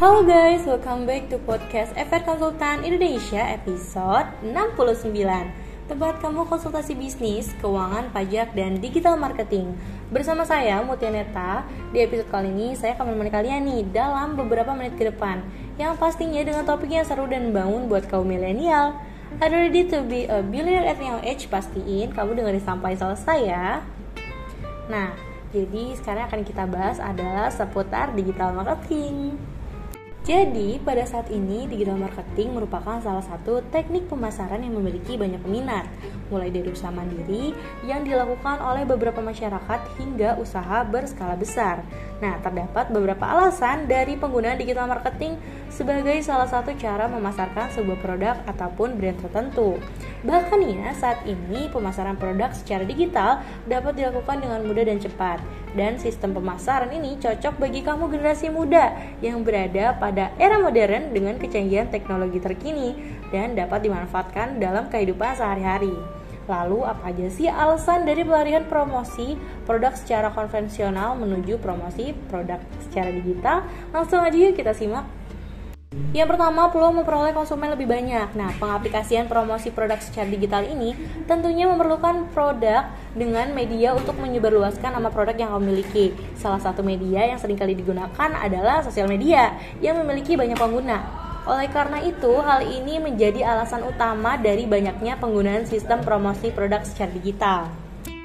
Halo guys, welcome back to podcast FR Konsultan Indonesia episode 69 Tempat kamu konsultasi bisnis, keuangan, pajak, dan digital marketing. Bersama saya Mutia Neta. Di episode kali ini saya akan menemani kalian nih dalam beberapa menit ke depan. Yang pastinya dengan topik yang seru dan bangun buat kaum milenial. Are you ready to be a billionaire at young age? Pastiin kamu dengerin sampai selesai ya. Nah, jadi sekarang akan kita bahas adalah seputar digital marketing jadi, pada saat ini digital marketing merupakan salah satu teknik pemasaran yang memiliki banyak peminat, mulai dari usaha mandiri yang dilakukan oleh beberapa masyarakat hingga usaha berskala besar. Nah, terdapat beberapa alasan dari penggunaan digital marketing sebagai salah satu cara memasarkan sebuah produk ataupun brand tertentu. Bahkan ya, saat ini pemasaran produk secara digital dapat dilakukan dengan mudah dan cepat. Dan sistem pemasaran ini cocok bagi kamu generasi muda yang berada pada era modern dengan kecanggihan teknologi terkini dan dapat dimanfaatkan dalam kehidupan sehari-hari. Lalu apa aja sih alasan dari pelarian promosi produk secara konvensional menuju promosi produk secara digital? Langsung aja yuk kita simak. Yang pertama, peluang memperoleh konsumen lebih banyak. Nah, pengaplikasian promosi produk secara digital ini tentunya memerlukan produk dengan media untuk menyebarluaskan nama produk yang kamu miliki. Salah satu media yang sering kali digunakan adalah sosial media yang memiliki banyak pengguna. Oleh karena itu, hal ini menjadi alasan utama dari banyaknya penggunaan sistem promosi produk secara digital.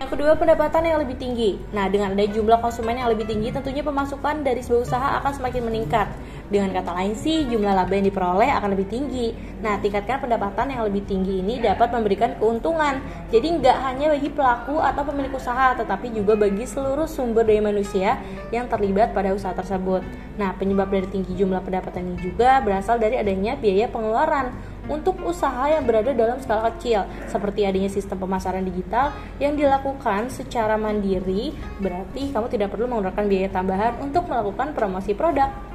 Yang kedua, pendapatan yang lebih tinggi. Nah, dengan ada jumlah konsumen yang lebih tinggi, tentunya pemasukan dari sebuah usaha akan semakin meningkat. Dengan kata lain sih, jumlah laba yang diperoleh akan lebih tinggi. Nah, tingkatkan pendapatan yang lebih tinggi ini dapat memberikan keuntungan. Jadi nggak hanya bagi pelaku atau pemilik usaha, tetapi juga bagi seluruh sumber daya manusia yang terlibat pada usaha tersebut. Nah, penyebab dari tinggi jumlah pendapatan ini juga berasal dari adanya biaya pengeluaran untuk usaha yang berada dalam skala kecil, seperti adanya sistem pemasaran digital yang dilakukan secara mandiri, berarti kamu tidak perlu menggunakan biaya tambahan untuk melakukan promosi produk.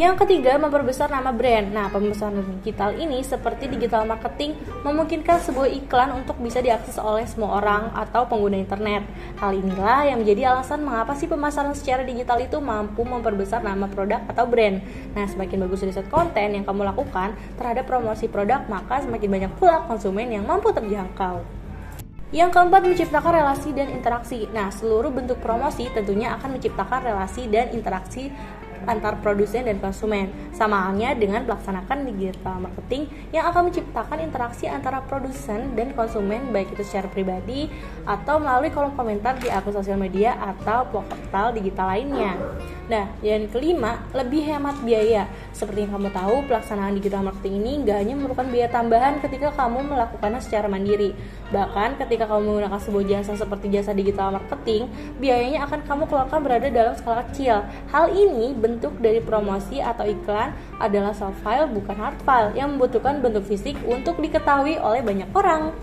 Yang ketiga, memperbesar nama brand. Nah, pembesaran digital ini seperti digital marketing memungkinkan sebuah iklan untuk bisa diakses oleh semua orang atau pengguna internet. Hal inilah yang menjadi alasan mengapa sih pemasaran secara digital itu mampu memperbesar nama produk atau brand. Nah, semakin bagus riset konten yang kamu lakukan terhadap promosi produk, maka semakin banyak pula konsumen yang mampu terjangkau. Yang keempat, menciptakan relasi dan interaksi. Nah, seluruh bentuk promosi tentunya akan menciptakan relasi dan interaksi antar produsen dan konsumen. Sama halnya dengan melaksanakan digital marketing yang akan menciptakan interaksi antara produsen dan konsumen baik itu secara pribadi atau melalui kolom komentar di akun sosial media atau portal digital lainnya. Nah, yang kelima, lebih hemat biaya. Seperti yang kamu tahu, pelaksanaan digital marketing ini nggak hanya memerlukan biaya tambahan ketika kamu melakukannya secara mandiri. Bahkan ketika kamu menggunakan sebuah jasa seperti jasa digital marketing, biayanya akan kamu keluarkan berada dalam skala kecil. Hal ini bentuk dari promosi atau iklan adalah soft file bukan hard file yang membutuhkan bentuk fisik untuk diketahui oleh banyak orang.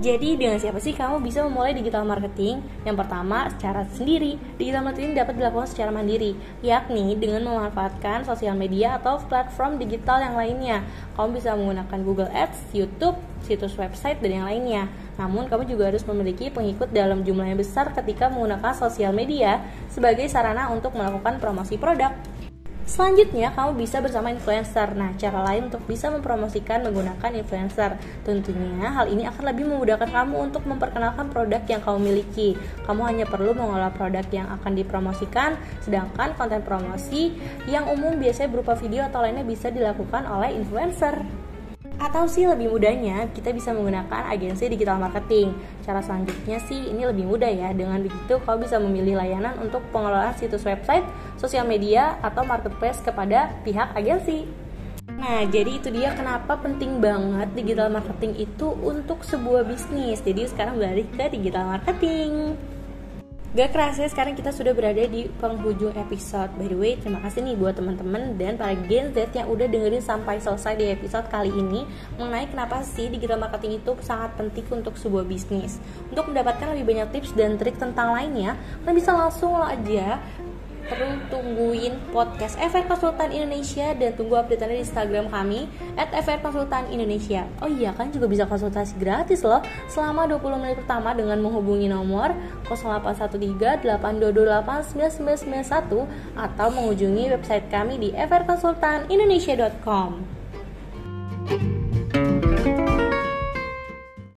Jadi dengan siapa sih kamu bisa memulai digital marketing? Yang pertama, secara sendiri. Digital marketing dapat dilakukan secara mandiri, yakni dengan memanfaatkan sosial media atau platform digital yang lainnya. Kamu bisa menggunakan Google Ads, YouTube, situs website, dan yang lainnya. Namun, kamu juga harus memiliki pengikut dalam jumlah yang besar ketika menggunakan sosial media sebagai sarana untuk melakukan promosi produk. Selanjutnya, kamu bisa bersama influencer. Nah, cara lain untuk bisa mempromosikan menggunakan influencer. Tentunya, hal ini akan lebih memudahkan kamu untuk memperkenalkan produk yang kamu miliki. Kamu hanya perlu mengolah produk yang akan dipromosikan, sedangkan konten promosi yang umum biasanya berupa video atau lainnya bisa dilakukan oleh influencer. Atau sih lebih mudahnya kita bisa menggunakan agensi digital marketing. Cara selanjutnya sih ini lebih mudah ya. Dengan begitu kau bisa memilih layanan untuk pengelolaan situs website, sosial media atau marketplace kepada pihak agensi. Nah, jadi itu dia kenapa penting banget digital marketing itu untuk sebuah bisnis. Jadi sekarang balik ke digital marketing. Gak kerasa sekarang kita sudah berada di penghujung episode. By the way, terima kasih nih buat teman-teman dan para Gen Z yang udah dengerin sampai selesai di episode kali ini Mengenai kenapa sih digital marketing itu sangat penting untuk sebuah bisnis. Untuk mendapatkan lebih banyak tips dan trik tentang lainnya Kalian bisa langsung aja perlu tungguin podcast FR Konsultan Indonesia dan tunggu update-nya di Instagram kami at Indonesia. Oh iya kan juga bisa konsultasi gratis loh selama 20 menit pertama dengan menghubungi nomor 0813 828 9991 atau mengunjungi website kami di frkonsultanindonesia.com.